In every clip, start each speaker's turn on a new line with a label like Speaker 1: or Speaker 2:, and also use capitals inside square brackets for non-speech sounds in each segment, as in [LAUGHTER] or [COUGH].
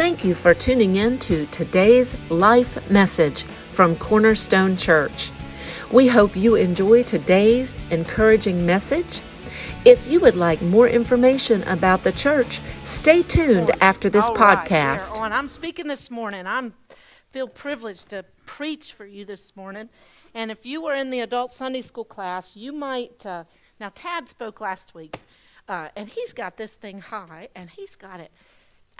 Speaker 1: Thank you for tuning in to today's life message from Cornerstone Church. We hope you enjoy today's encouraging message. If you would like more information about the church, stay tuned after this
Speaker 2: right,
Speaker 1: podcast.
Speaker 2: I'm speaking this morning. I'm feel privileged to preach for you this morning. And if you were in the adult Sunday school class, you might. Uh, now, Tad spoke last week, uh, and he's got this thing high, and he's got it.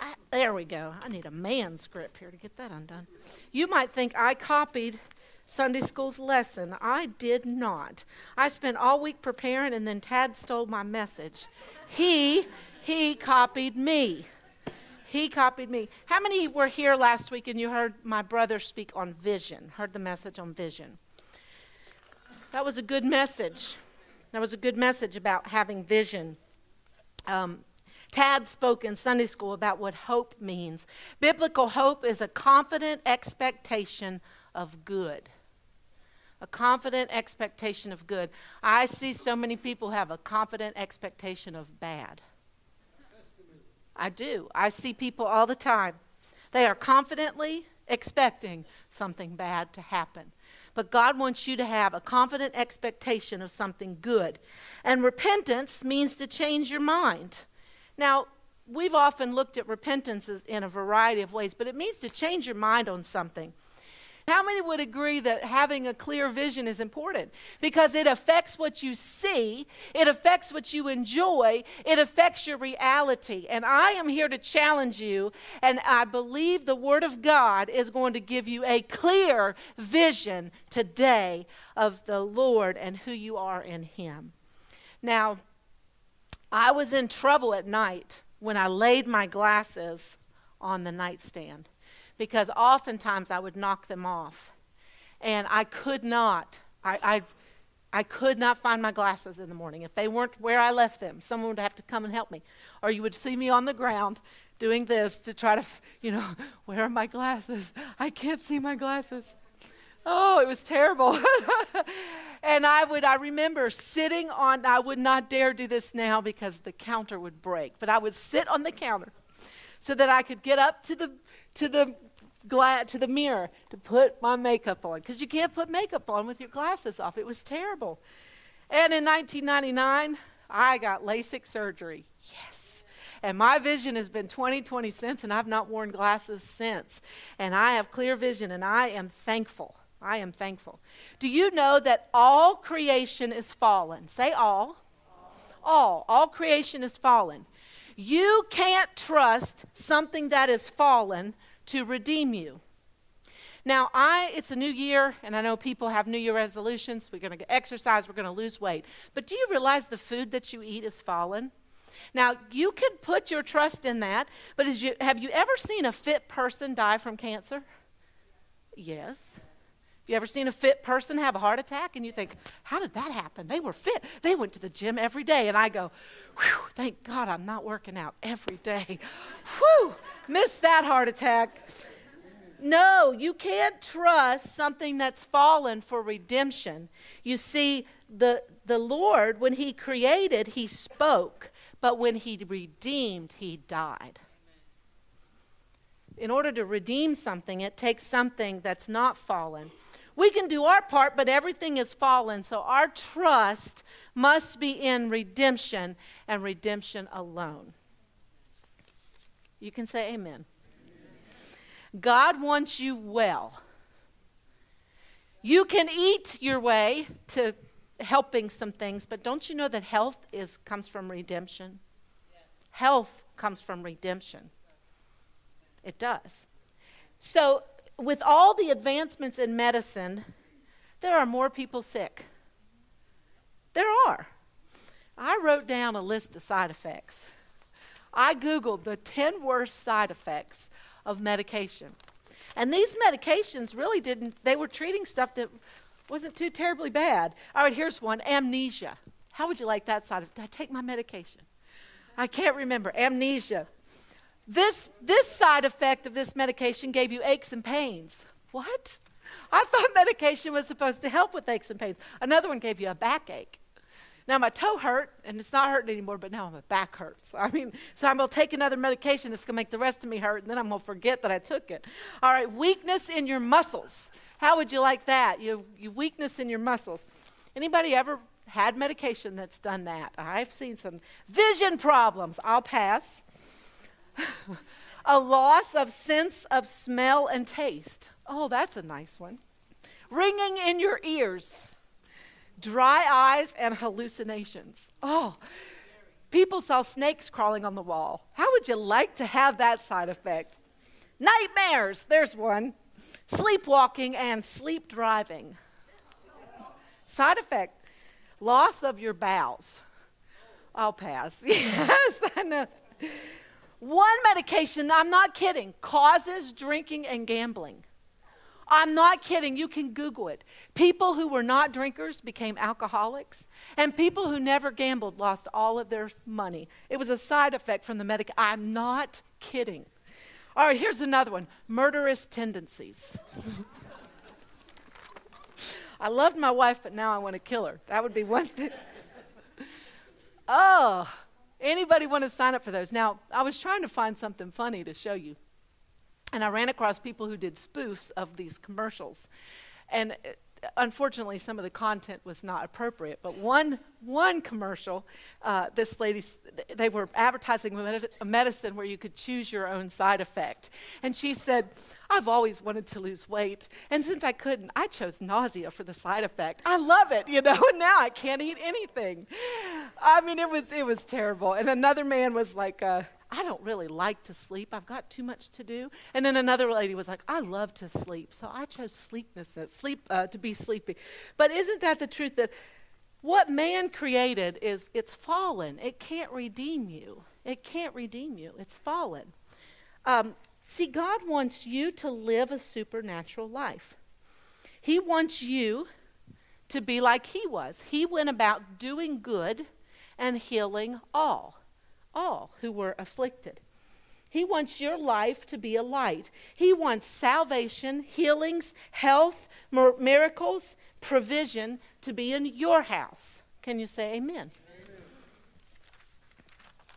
Speaker 2: I, there we go. I need a manuscript here to get that undone. You might think I copied Sunday school's lesson. I did not. I spent all week preparing, and then Tad stole my message. He he copied me. He copied me. How many were here last week and you heard my brother speak on vision? Heard the message on vision? That was a good message. That was a good message about having vision. Um, Tad spoke in Sunday school about what hope means. Biblical hope is a confident expectation of good. A confident expectation of good. I see so many people have a confident expectation of bad. I do. I see people all the time. They are confidently expecting something bad to happen. But God wants you to have a confident expectation of something good. And repentance means to change your mind. Now, we've often looked at repentance in a variety of ways, but it means to change your mind on something. How many would agree that having a clear vision is important? Because it affects what you see, it affects what you enjoy, it affects your reality. And I am here to challenge you, and I believe the Word of God is going to give you a clear vision today of the Lord and who you are in Him. Now, I was in trouble at night when I laid my glasses on the nightstand because oftentimes I would knock them off. And I could not, I, I, I could not find my glasses in the morning. If they weren't where I left them, someone would have to come and help me. Or you would see me on the ground doing this to try to, [LAUGHS] you know, [LAUGHS] where are my glasses? I can't see my glasses. Oh, it was terrible. [LAUGHS] and I would, I remember sitting on, I would not dare do this now because the counter would break, but I would sit on the counter so that I could get up to the, to the, gla- to the mirror to put my makeup on because you can't put makeup on with your glasses off. It was terrible. And in 1999, I got LASIK surgery. Yes. And my vision has been 20 20 since, and I've not worn glasses since. And I have clear vision, and I am thankful. I am thankful. Do you know that all creation is fallen? Say all. All. All creation is fallen. You can't trust something that is fallen to redeem you. Now, I it's a new year and I know people have new year resolutions. We're going to exercise, we're going to lose weight. But do you realize the food that you eat is fallen? Now, you could put your trust in that, but you, have you ever seen a fit person die from cancer? Yes. You ever seen a fit person have a heart attack and you think, how did that happen? They were fit. They went to the gym every day. And I go, whew, thank God I'm not working out every day. Whew, missed that heart attack. No, you can't trust something that's fallen for redemption. You see, the, the Lord, when He created, He spoke, but when He redeemed, He died. In order to redeem something, it takes something that's not fallen. We can do our part, but everything is fallen, so our trust must be in redemption and redemption alone. You can say amen. God wants you well. You can eat your way to helping some things, but don't you know that health is comes from redemption? Health comes from redemption. It does. So, with all the advancements in medicine, there are more people sick. There are. I wrote down a list of side effects. I Googled the 10 worst side effects of medication. And these medications really didn't, they were treating stuff that wasn't too terribly bad. All right, here's one amnesia. How would you like that side of I take my medication? I can't remember. Amnesia. This, this side effect of this medication gave you aches and pains. What? I thought [LAUGHS] medication was supposed to help with aches and pains. Another one gave you a backache. Now my toe hurt, and it's not hurting anymore, but now my back hurts. I mean, so I'm going to take another medication that's going to make the rest of me hurt, and then I'm going to forget that I took it. All right, weakness in your muscles. How would you like that? You, you weakness in your muscles. Anybody ever had medication that's done that? I've seen some vision problems. I'll pass. A loss of sense of smell and taste. Oh, that's a nice one. Ringing in your ears dry eyes, and hallucinations. Oh, people saw snakes crawling on the wall. How would you like to have that side effect? Nightmares, there's one. Sleepwalking and sleep driving. Side effect loss of your bowels. I'll pass. [LAUGHS] Yes, I know. One medication, I'm not kidding, causes drinking and gambling. I'm not kidding. You can Google it. People who were not drinkers became alcoholics, and people who never gambled lost all of their money. It was a side effect from the medic. I'm not kidding. All right, here's another one murderous tendencies. [LAUGHS] I loved my wife, but now I want to kill her. That would be one thing. [LAUGHS] oh, anybody want to sign up for those? Now, I was trying to find something funny to show you. And I ran across people who did spoofs of these commercials. And uh, unfortunately, some of the content was not appropriate. But one, one commercial, uh, this lady, they were advertising a medicine where you could choose your own side effect. And she said, I've always wanted to lose weight. And since I couldn't, I chose nausea for the side effect. I love it, you know, and [LAUGHS] now I can't eat anything. I mean, it was, it was terrible. And another man was like, uh, I don't really like to sleep. I've got too much to do. And then another lady was like, I love to sleep. So I chose sleeplessness, sleep uh, to be sleepy. But isn't that the truth that what man created is it's fallen. It can't redeem you. It can't redeem you. It's fallen. Um, see, God wants you to live a supernatural life. He wants you to be like He was. He went about doing good and healing all all who were afflicted. He wants your life to be a light. He wants salvation, healings, health, miracles, provision to be in your house. Can you say amen? amen.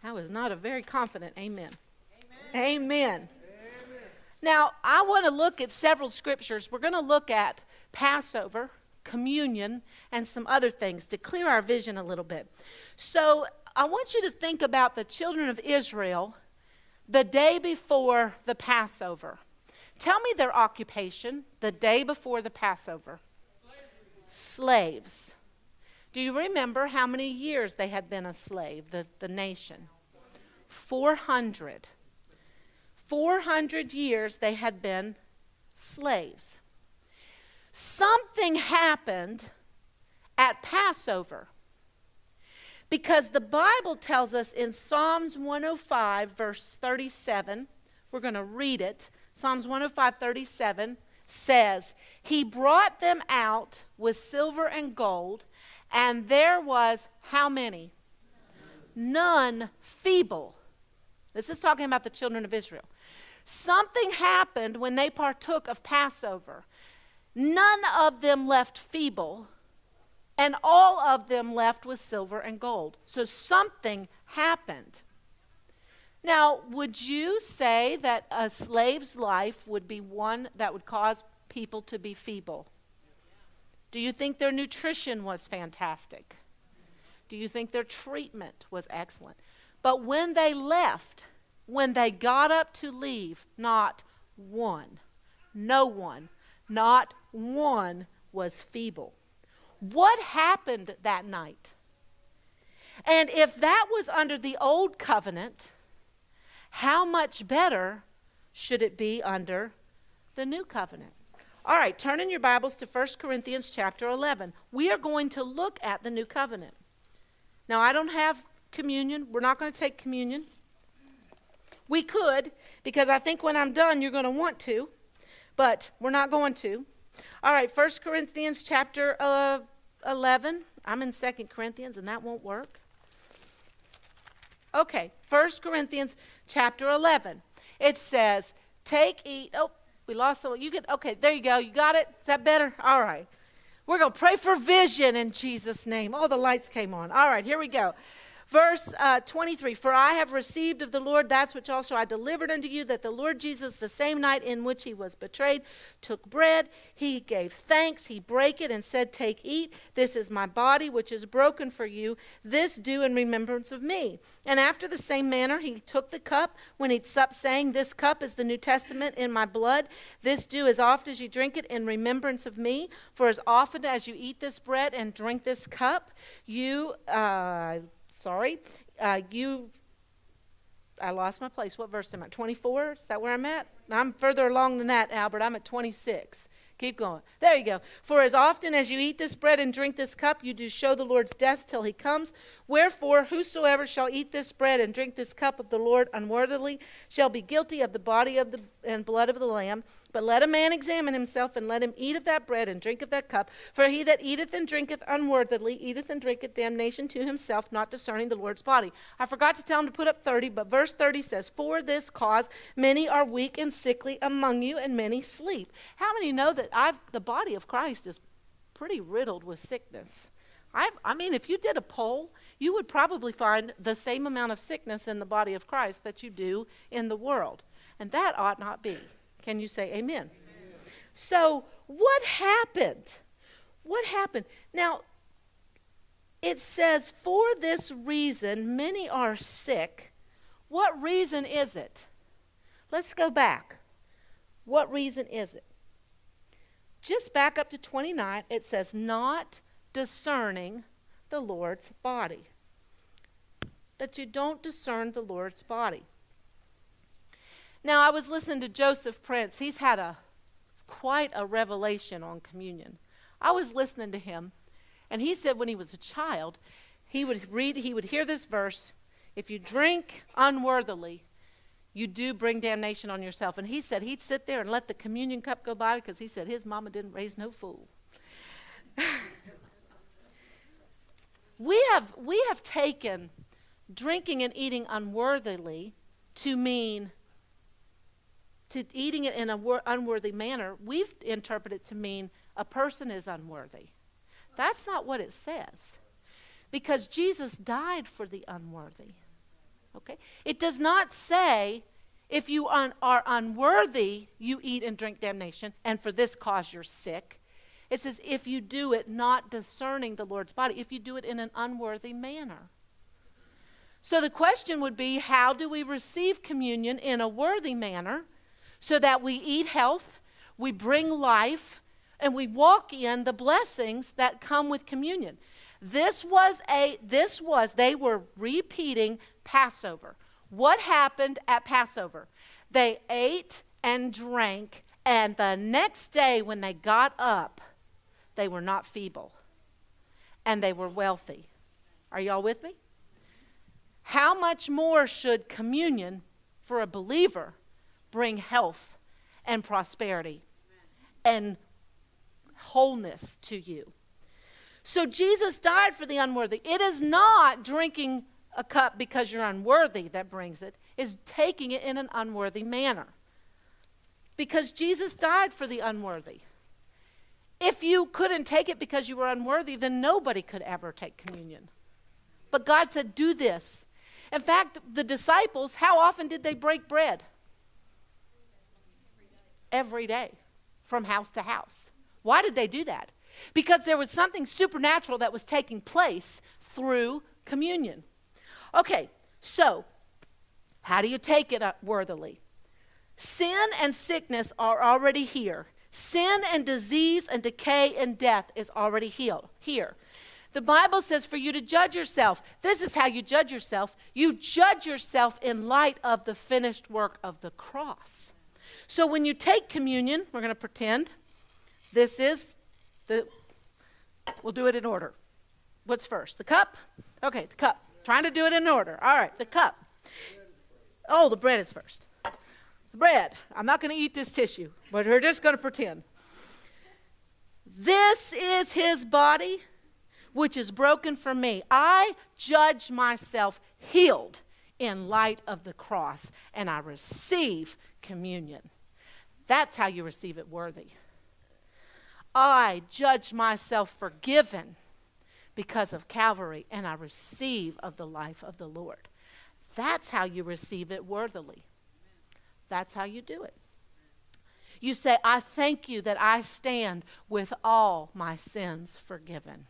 Speaker 2: That was not a very confident amen. Amen. amen. amen. Now, I want to look at several scriptures. We're going to look at Passover, communion, and some other things to clear our vision a little bit. So, I want you to think about the children of Israel the day before the Passover. Tell me their occupation the day before the Passover. Slaves. Do you remember how many years they had been a slave, the, the nation? 400. 400 years they had been slaves. Something happened at Passover. Because the Bible tells us in Psalms 105, verse 37, we're going to read it. Psalms 105, 37 says, He brought them out with silver and gold, and there was how many? None feeble. This is talking about the children of Israel. Something happened when they partook of Passover. None of them left feeble, and all of them left with silver and gold. So something happened. Now, would you say that a slave's life would be one that would cause people to be feeble? Do you think their nutrition was fantastic? Do you think their treatment was excellent? But when they left, when they got up to leave, not one, no one, not one was feeble. What happened that night? And if that was under the old covenant, how much better should it be under the new covenant? All right, turn in your Bibles to 1 Corinthians chapter 11. We are going to look at the new covenant. Now, I don't have communion. We're not going to take communion. We could, because I think when I'm done, you're going to want to, but we're not going to. All right, 1 Corinthians chapter uh, 11. I'm in Second Corinthians, and that won't work. Okay, First Corinthians chapter 11. It says, Take, eat. Oh, we lost some. You can, okay, there you go. You got it? Is that better? All right. We're going to pray for vision in Jesus' name. All the lights came on. All right, here we go. Verse uh, 23 For I have received of the Lord that which also I delivered unto you, that the Lord Jesus, the same night in which he was betrayed, took bread. He gave thanks. He brake it and said, Take, eat. This is my body, which is broken for you. This do in remembrance of me. And after the same manner, he took the cup when he'd supped, saying, This cup is the New Testament in my blood. This do as oft as you drink it in remembrance of me. For as often as you eat this bread and drink this cup, you. Uh, sorry. Uh, you, I lost my place. What verse am I? 24? Is that where I'm at? I'm further along than that, Albert. I'm at 26. Keep going. There you go. For as often as you eat this bread and drink this cup, you do show the Lord's death till he comes. Wherefore, whosoever shall eat this bread and drink this cup of the Lord unworthily shall be guilty of the body of the and blood of the Lamb. But let a man examine himself, and let him eat of that bread and drink of that cup. For he that eateth and drinketh unworthily eateth and drinketh damnation to himself, not discerning the Lord's body. I forgot to tell him to put up 30, but verse 30 says, For this cause many are weak and sickly among you, and many sleep. How many know that I've, the body of Christ is pretty riddled with sickness? I've, I mean, if you did a poll, you would probably find the same amount of sickness in the body of Christ that you do in the world. And that ought not be. Can you say amen? amen? So, what happened? What happened? Now, it says, for this reason, many are sick. What reason is it? Let's go back. What reason is it? Just back up to 29, it says, not discerning the Lord's body. That you don't discern the Lord's body. Now, I was listening to Joseph Prince. He's had a quite a revelation on communion. I was listening to him, and he said when he was a child, he would read, he would hear this verse if you drink unworthily, you do bring damnation on yourself. And he said he'd sit there and let the communion cup go by because he said his mama didn't raise no fool. [LAUGHS] we, have, we have taken drinking and eating unworthily to mean to eating it in an wor- unworthy manner, we've interpreted to mean a person is unworthy. That's not what it says. Because Jesus died for the unworthy. Okay? It does not say if you un- are unworthy, you eat and drink damnation, and for this cause you're sick. It says if you do it not discerning the Lord's body, if you do it in an unworthy manner. So the question would be how do we receive communion in a worthy manner? So that we eat health, we bring life, and we walk in the blessings that come with communion. This was a this was they were repeating Passover. What happened at Passover? They ate and drank and the next day when they got up, they were not feeble and they were wealthy. Are y'all with me? How much more should communion for a believer bring health and prosperity and wholeness to you. So Jesus died for the unworthy. It is not drinking a cup because you're unworthy that brings it, is taking it in an unworthy manner. Because Jesus died for the unworthy. If you couldn't take it because you were unworthy, then nobody could ever take communion. But God said, Do this. In fact, the disciples, how often did they break bread? Every day from house to house. Why did they do that? Because there was something supernatural that was taking place through communion. Okay, so how do you take it worthily? Sin and sickness are already here. Sin and disease and decay and death is already healed here. The Bible says for you to judge yourself. This is how you judge yourself. You judge yourself in light of the finished work of the cross. So when you take communion, we're going to pretend this is the, we'll do it in order. What's first? The cup? Okay, the cup. Trying to do it in order. All right, the cup. Oh, the bread is first. The bread. I'm not going to eat this tissue, but we're just going to pretend. This is his body, which is broken for me. I judge myself healed in light of the cross, and I receive communion. That's how you receive it worthy. I judge myself forgiven because of Calvary, and I receive of the life of the Lord. That's how you receive it worthily. That's how you do it. You say, I thank you that I stand with all my sins forgiven.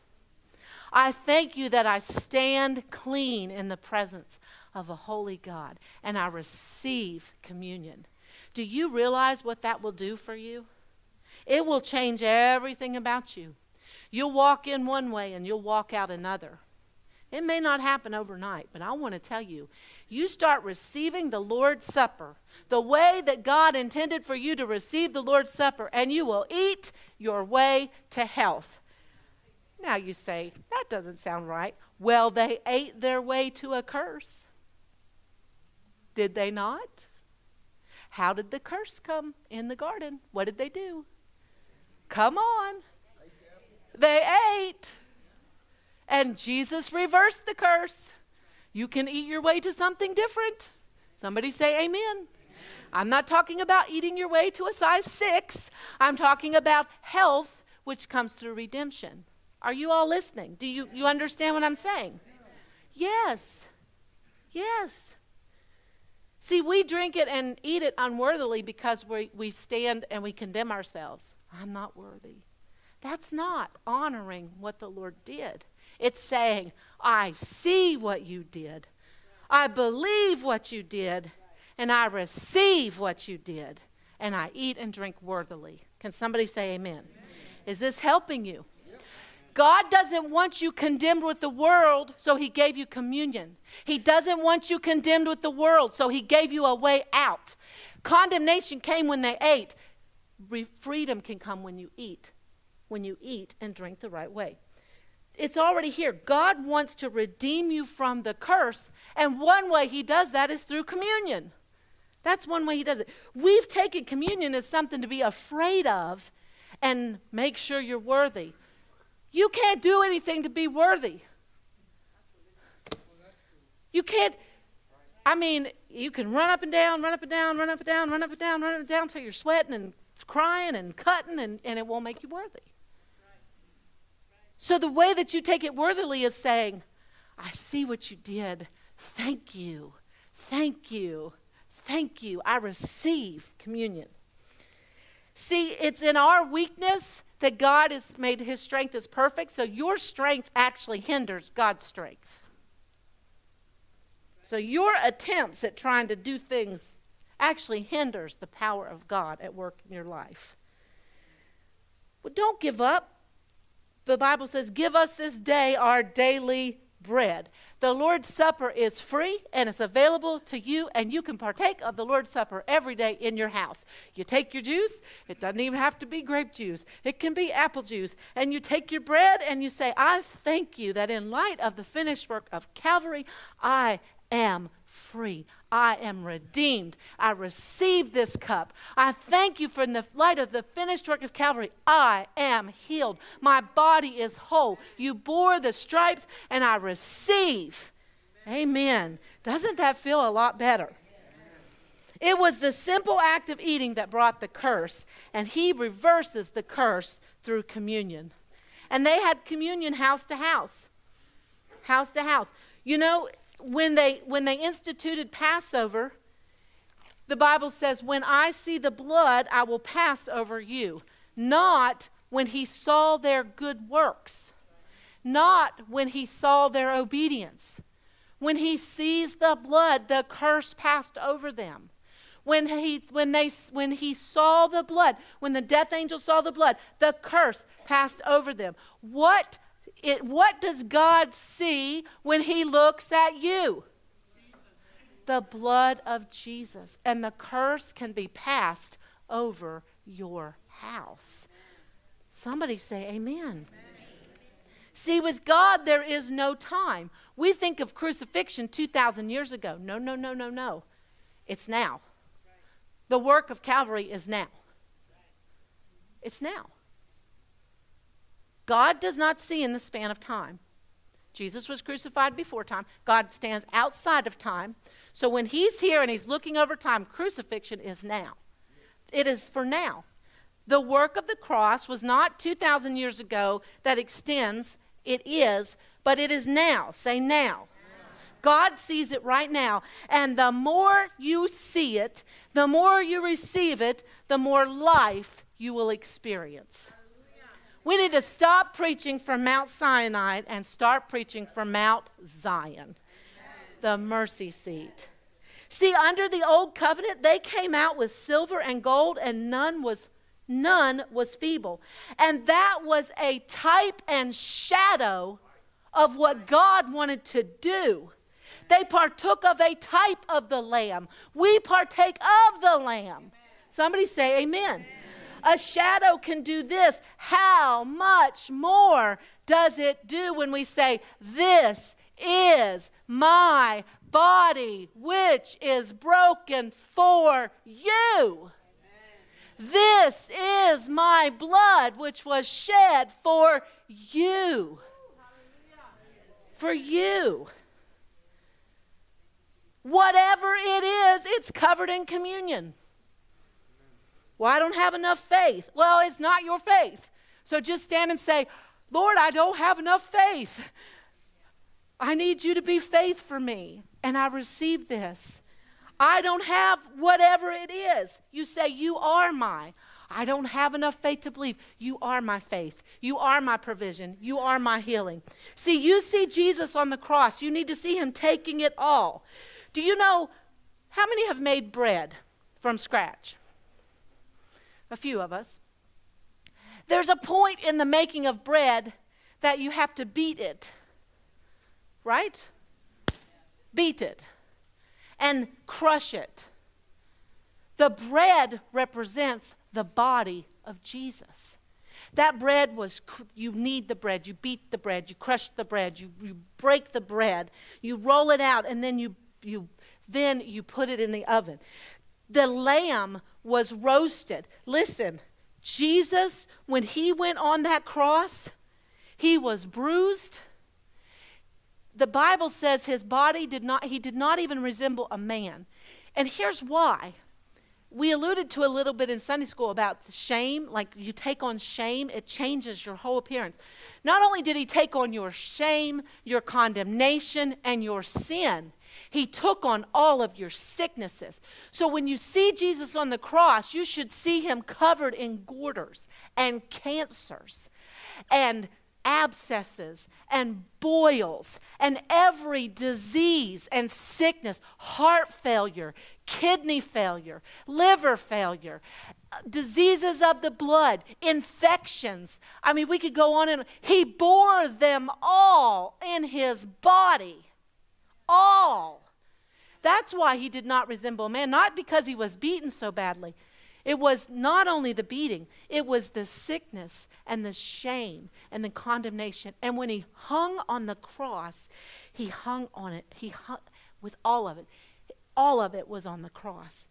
Speaker 2: I thank you that I stand clean in the presence of a holy God and I receive communion. Do you realize what that will do for you? It will change everything about you. You'll walk in one way and you'll walk out another. It may not happen overnight, but I want to tell you, you start receiving the Lord's Supper the way that God intended for you to receive the Lord's Supper, and you will eat your way to health. Now you say, that doesn't sound right. Well, they ate their way to a curse. Did they not? How did the curse come in the garden? What did they do? Come on. They ate. And Jesus reversed the curse. You can eat your way to something different. Somebody say amen. I'm not talking about eating your way to a size six. I'm talking about health, which comes through redemption. Are you all listening? Do you, you understand what I'm saying? Yes. Yes. See, we drink it and eat it unworthily because we, we stand and we condemn ourselves. I'm not worthy. That's not honoring what the Lord did. It's saying, I see what you did. I believe what you did. And I receive what you did. And I eat and drink worthily. Can somebody say amen? amen. Is this helping you? God doesn't want you condemned with the world, so He gave you communion. He doesn't want you condemned with the world, so He gave you a way out. Condemnation came when they ate. Re- freedom can come when you eat, when you eat and drink the right way. It's already here. God wants to redeem you from the curse, and one way He does that is through communion. That's one way He does it. We've taken communion as something to be afraid of and make sure you're worthy. You can't do anything to be worthy. You can't, I mean, you can run up and down, run up and down, run up and down, run up and down, run up and down until you're sweating and crying and cutting, and, and it won't make you worthy. So the way that you take it worthily is saying, I see what you did. Thank you. Thank you. Thank you. I receive communion. See, it's in our weakness that God has made his strength is perfect, so your strength actually hinders God's strength. So your attempts at trying to do things actually hinders the power of God at work in your life. Well, don't give up. The Bible says, Give us this day our daily bread. The Lord's Supper is free and it's available to you, and you can partake of the Lord's Supper every day in your house. You take your juice, it doesn't even have to be grape juice, it can be apple juice. And you take your bread and you say, I thank you that in light of the finished work of Calvary, I am free. I am redeemed. I receive this cup. I thank you for in the light of the finished work of Calvary. I am healed. My body is whole. You bore the stripes and I receive. Amen. Doesn't that feel a lot better? It was the simple act of eating that brought the curse, and he reverses the curse through communion. And they had communion house to house. House to house. You know, when they when they instituted Passover, the Bible says, "When I see the blood, I will pass over you." Not when he saw their good works. Not when he saw their obedience. When he sees the blood, the curse passed over them. When he, when, they, when he saw the blood, when the death angel saw the blood, the curse passed over them. What it, what does God see when He looks at you? The blood of Jesus. And the curse can be passed over your house. Somebody say, Amen. amen. See, with God, there is no time. We think of crucifixion 2,000 years ago. No, no, no, no, no. It's now. The work of Calvary is now. It's now. God does not see in the span of time. Jesus was crucified before time. God stands outside of time. So when he's here and he's looking over time, crucifixion is now. It is for now. The work of the cross was not 2,000 years ago that extends, it is, but it is now. Say now. God sees it right now. And the more you see it, the more you receive it, the more life you will experience. We need to stop preaching from Mount Sinai and start preaching from Mount Zion, the mercy seat. See, under the old covenant, they came out with silver and gold, and none was none was feeble. And that was a type and shadow of what God wanted to do. They partook of a type of the lamb. We partake of the lamb. Somebody say amen. amen. A shadow can do this. How much more does it do when we say, This is my body, which is broken for you? This is my blood, which was shed for you. For you. Whatever it is, it's covered in communion. Well, I don't have enough faith. Well, it's not your faith. So just stand and say, Lord, I don't have enough faith. I need you to be faith for me. And I receive this. I don't have whatever it is. You say, You are my. I don't have enough faith to believe. You are my faith. You are my provision. You are my healing. See, you see Jesus on the cross. You need to see him taking it all. Do you know how many have made bread from scratch? A few of us. There's a point in the making of bread that you have to beat it, right? Beat it and crush it. The bread represents the body of Jesus. That bread was, you knead the bread, you beat the bread, you crush the bread, you, you break the bread, you roll it out, and then you you then you put it in the oven. The lamb was roasted. Listen, Jesus, when he went on that cross, he was bruised. The Bible says his body did not, he did not even resemble a man. And here's why. We alluded to a little bit in Sunday school about shame. Like you take on shame, it changes your whole appearance. Not only did he take on your shame, your condemnation, and your sin, he took on all of your sicknesses. So when you see Jesus on the cross, you should see him covered in goiters and cancers and abscesses and boils and every disease and sickness, heart failure, kidney failure, liver failure, diseases of the blood, infections. I mean, we could go on and he bore them all in his body all. That's why he did not resemble man, not because he was beaten so badly. It was not only the beating, it was the sickness and the shame and the condemnation. And when he hung on the cross, he hung on it. He hung with all of it. All of it was on the cross.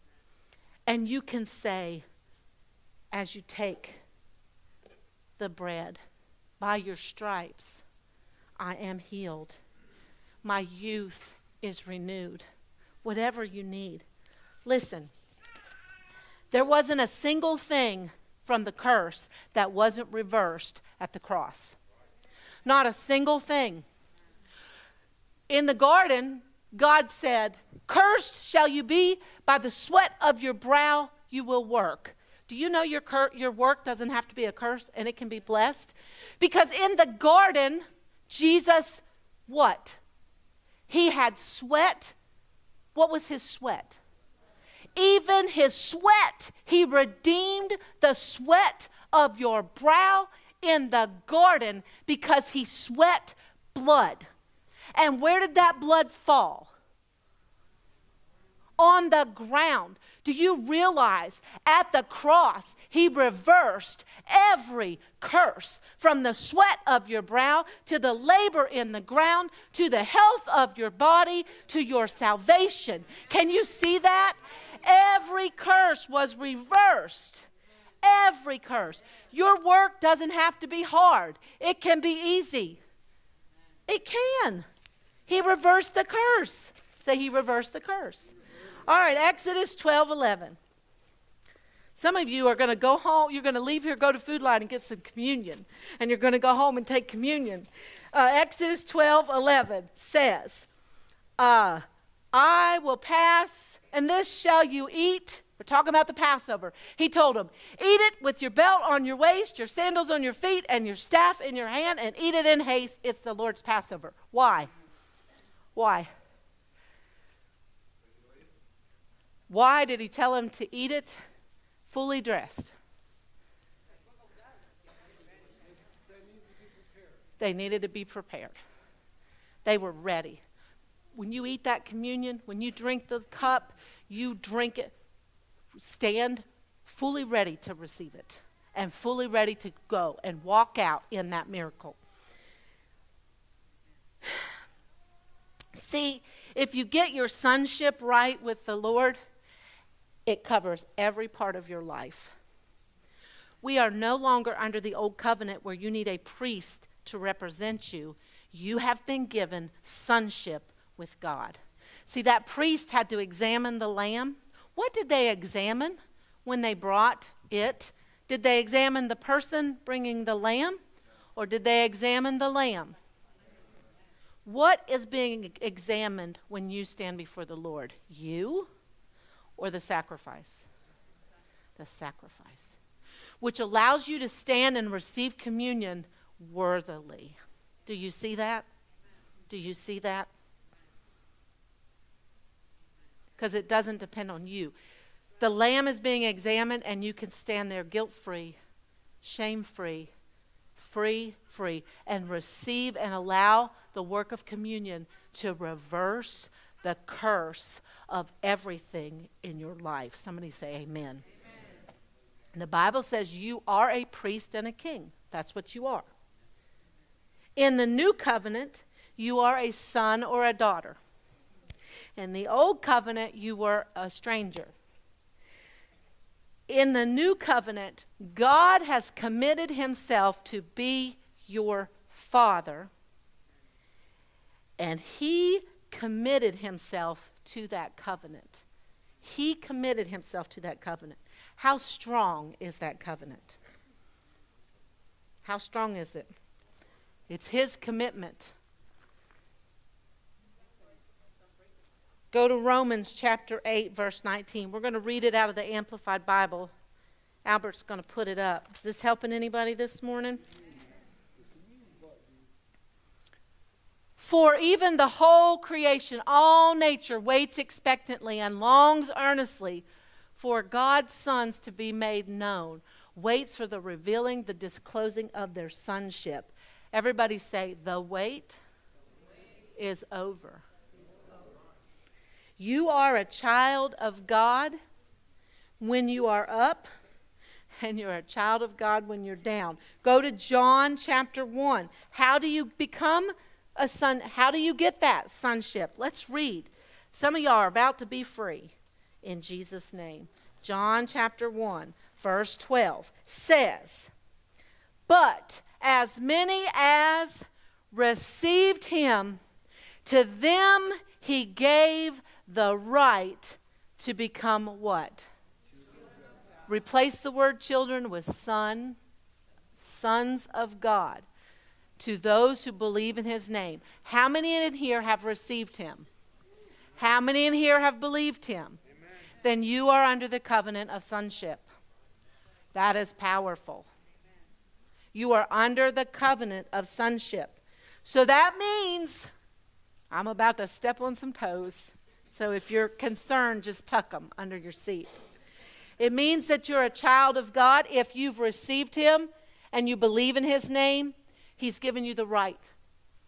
Speaker 2: And you can say, as you take the bread, by your stripes, I am healed my youth is renewed. Whatever you need. Listen, there wasn't a single thing from the curse that wasn't reversed at the cross. Not a single thing. In the garden, God said, Cursed shall you be, by the sweat of your brow you will work. Do you know your, cur- your work doesn't have to be a curse and it can be blessed? Because in the garden, Jesus, what? He had sweat. What was his sweat? Even his sweat, he redeemed the sweat of your brow in the garden because he sweat blood. And where did that blood fall? On the ground. Do you realize at the cross, he reversed every curse from the sweat of your brow to the labor in the ground to the health of your body to your salvation? Can you see that? Every curse was reversed. Every curse. Your work doesn't have to be hard, it can be easy. It can. He reversed the curse. Say, He reversed the curse. All right, Exodus 12 11 Some of you are going to go home, you're going to leave here, go to Food Lion and get some communion. And you're going to go home and take communion. Uh, Exodus 12 11 says, uh, I will pass, and this shall you eat. We're talking about the Passover. He told them, Eat it with your belt on your waist, your sandals on your feet, and your staff in your hand, and eat it in haste. It's the Lord's Passover. Why? Why? Why did he tell him to eat it fully dressed? They needed to be prepared. They were ready. When you eat that communion, when you drink the cup, you drink it, stand fully ready to receive it and fully ready to go and walk out in that miracle. [SIGHS] See, if you get your sonship right with the Lord, it covers every part of your life. We are no longer under the old covenant where you need a priest to represent you. You have been given sonship with God. See, that priest had to examine the lamb. What did they examine when they brought it? Did they examine the person bringing the lamb, or did they examine the lamb? What is being examined when you stand before the Lord? You or the sacrifice? The sacrifice, which allows you to stand and receive communion worthily. Do you see that? Do you see that? Because it doesn't depend on you. The lamb is being examined, and you can stand there guilt free, shame free, free, free, and receive and allow the work of communion to reverse the curse of everything in your life. Somebody say amen. amen. The Bible says you are a priest and a king. That's what you are. In the new covenant, you are a son or a daughter. In the old covenant, you were a stranger. In the new covenant, God has committed himself to be your father and he committed himself to that covenant. He committed himself to that covenant. How strong is that covenant? How strong is it? It's his commitment. Go to Romans chapter 8, verse 19. We're going to read it out of the Amplified Bible. Albert's going to put it up. Is this helping anybody this morning? For even the whole creation, all nature, waits expectantly and longs earnestly for God's sons to be made known, waits for the revealing, the disclosing of their sonship. Everybody say, The wait, is over. You are a child of God when you are up, and you're a child of God when you're down. Go to John chapter 1. How do you become a son. How do you get that sonship? Let's read. Some of y'all are about to be free in Jesus' name. John chapter 1, verse 12 says, But as many as received him, to them he gave the right to become what? Replace the word children with son, sons of God to those who believe in his name. How many in here have received him? How many in here have believed him? Amen. Then you are under the covenant of sonship. That is powerful. You are under the covenant of sonship. So that means I'm about to step on some toes. So if you're concerned, just tuck them under your seat. It means that you're a child of God if you've received Him and you believe in His name He's given you the right,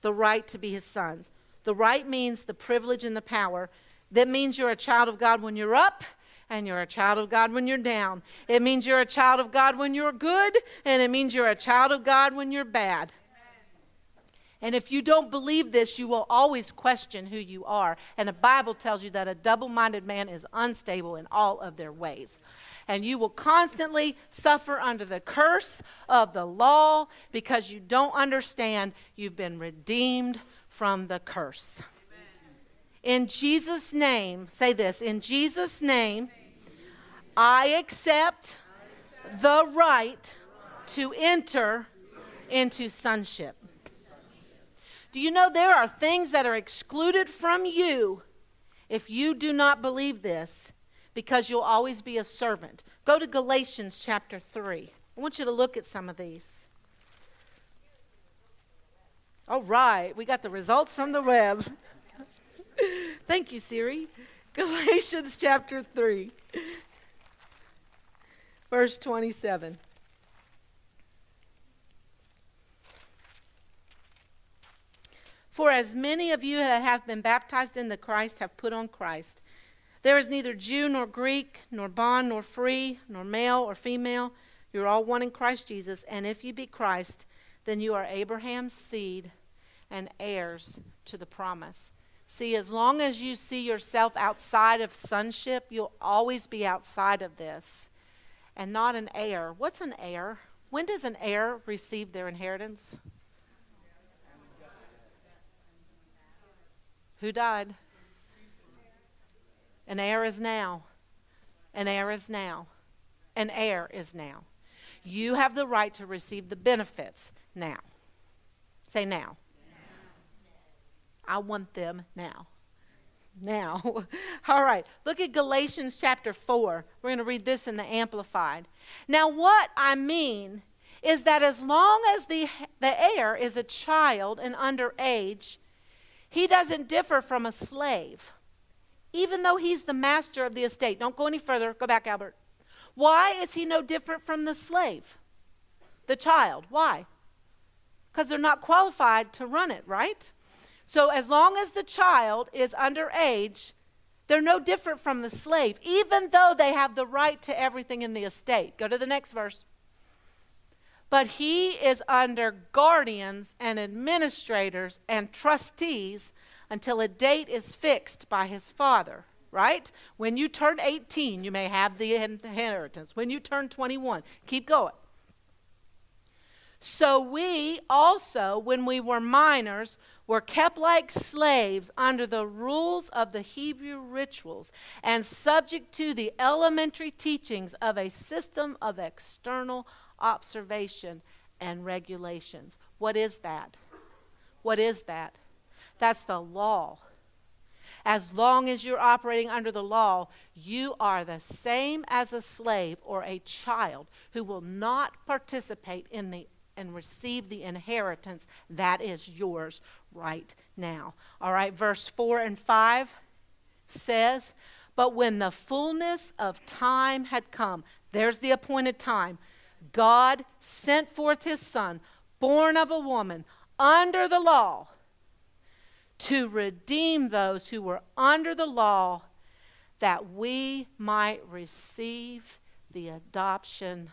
Speaker 2: the right to be his sons. The right means the privilege and the power. That means you're a child of God when you're up and you're a child of God when you're down. It means you're a child of God when you're good, and it means you're a child of God when you're bad. And if you don't believe this, you will always question who you are. And the Bible tells you that a double minded man is unstable in all of their ways and you will constantly suffer under the curse of the law because you don't understand you've been redeemed from the curse. In Jesus' name, say this in Jesus' name, I accept the right to enter into sonship. Do you know there are things that are excluded from you if you do not believe this because you'll always be a servant? Go to Galatians chapter 3. I want you to look at some of these. All right, we got the results from the web. [LAUGHS] Thank you, Siri. [LAUGHS] Galatians chapter 3, verse 27. For as many of you that have been baptized in the Christ have put on Christ. There is neither Jew nor Greek, nor bond nor free, nor male or female. You're all one in Christ Jesus. And if you be Christ, then you are Abraham's seed and heirs to the promise. See, as long as you see yourself outside of sonship, you'll always be outside of this and not an heir. What's an heir? When does an heir receive their inheritance? Who died? An heir is now. An heir is now. An heir is now. You have the right to receive the benefits now. Say now. I want them now. Now. [LAUGHS] All right. Look at Galatians chapter 4. We're going to read this in the Amplified. Now, what I mean is that as long as the, the heir is a child and under age, he doesn't differ from a slave, even though he's the master of the estate. Don't go any further. Go back, Albert. Why is he no different from the slave? The child. Why? Because they're not qualified to run it, right? So as long as the child is underage, they're no different from the slave, even though they have the right to everything in the estate. Go to the next verse. But he is under guardians and administrators and trustees until a date is fixed by his father, right? When you turn 18, you may have the inheritance. When you turn 21, keep going. So we also, when we were minors, were kept like slaves under the rules of the Hebrew rituals and subject to the elementary teachings of a system of external observation and regulations. What is that? What is that? That's the law. As long as you're operating under the law, you are the same as a slave or a child who will not participate in the and receive the inheritance that is yours right now. All right, verse 4 and 5 says, But when the fullness of time had come, there's the appointed time, God sent forth his Son, born of a woman, under the law, to redeem those who were under the law, that we might receive the adoption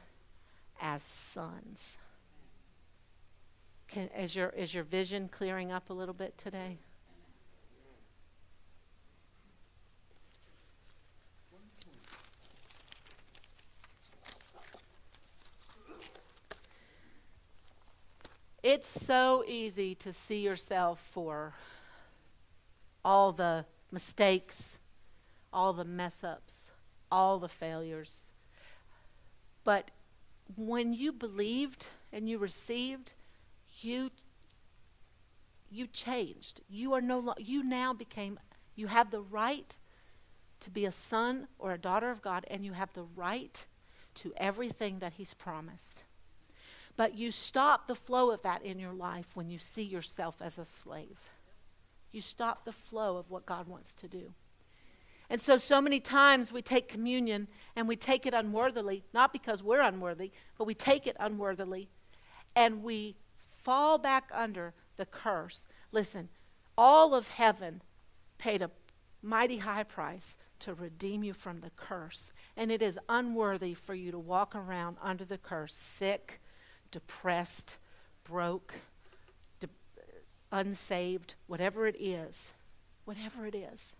Speaker 2: as sons. Can, is, your, is your vision clearing up a little bit today? It's so easy to see yourself for all the mistakes, all the mess ups, all the failures. But when you believed and you received, you you changed. You are no lo- you now became you have the right to be a son or a daughter of God and you have the right to everything that he's promised. But you stop the flow of that in your life when you see yourself as a slave. You stop the flow of what God wants to do. And so, so many times we take communion and we take it unworthily, not because we're unworthy, but we take it unworthily and we fall back under the curse. Listen, all of heaven paid a mighty high price to redeem you from the curse. And it is unworthy for you to walk around under the curse, sick, depressed, broke, unsaved, whatever it is. Whatever it is.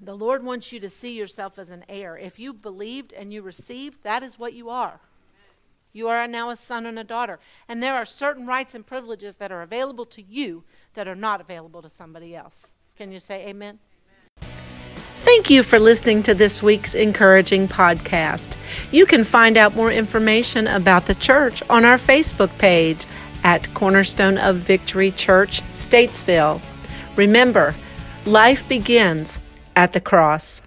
Speaker 2: The Lord wants you to see yourself as an heir. If you believed and you received, that is what you are. You are now a son and a daughter. And there are certain rights and privileges that are available to you that are not available to somebody else. Can you say amen? Thank you for listening to this week's encouraging podcast. You can find out more information about the church on our Facebook page at Cornerstone of Victory Church, Statesville. Remember, life begins at the cross.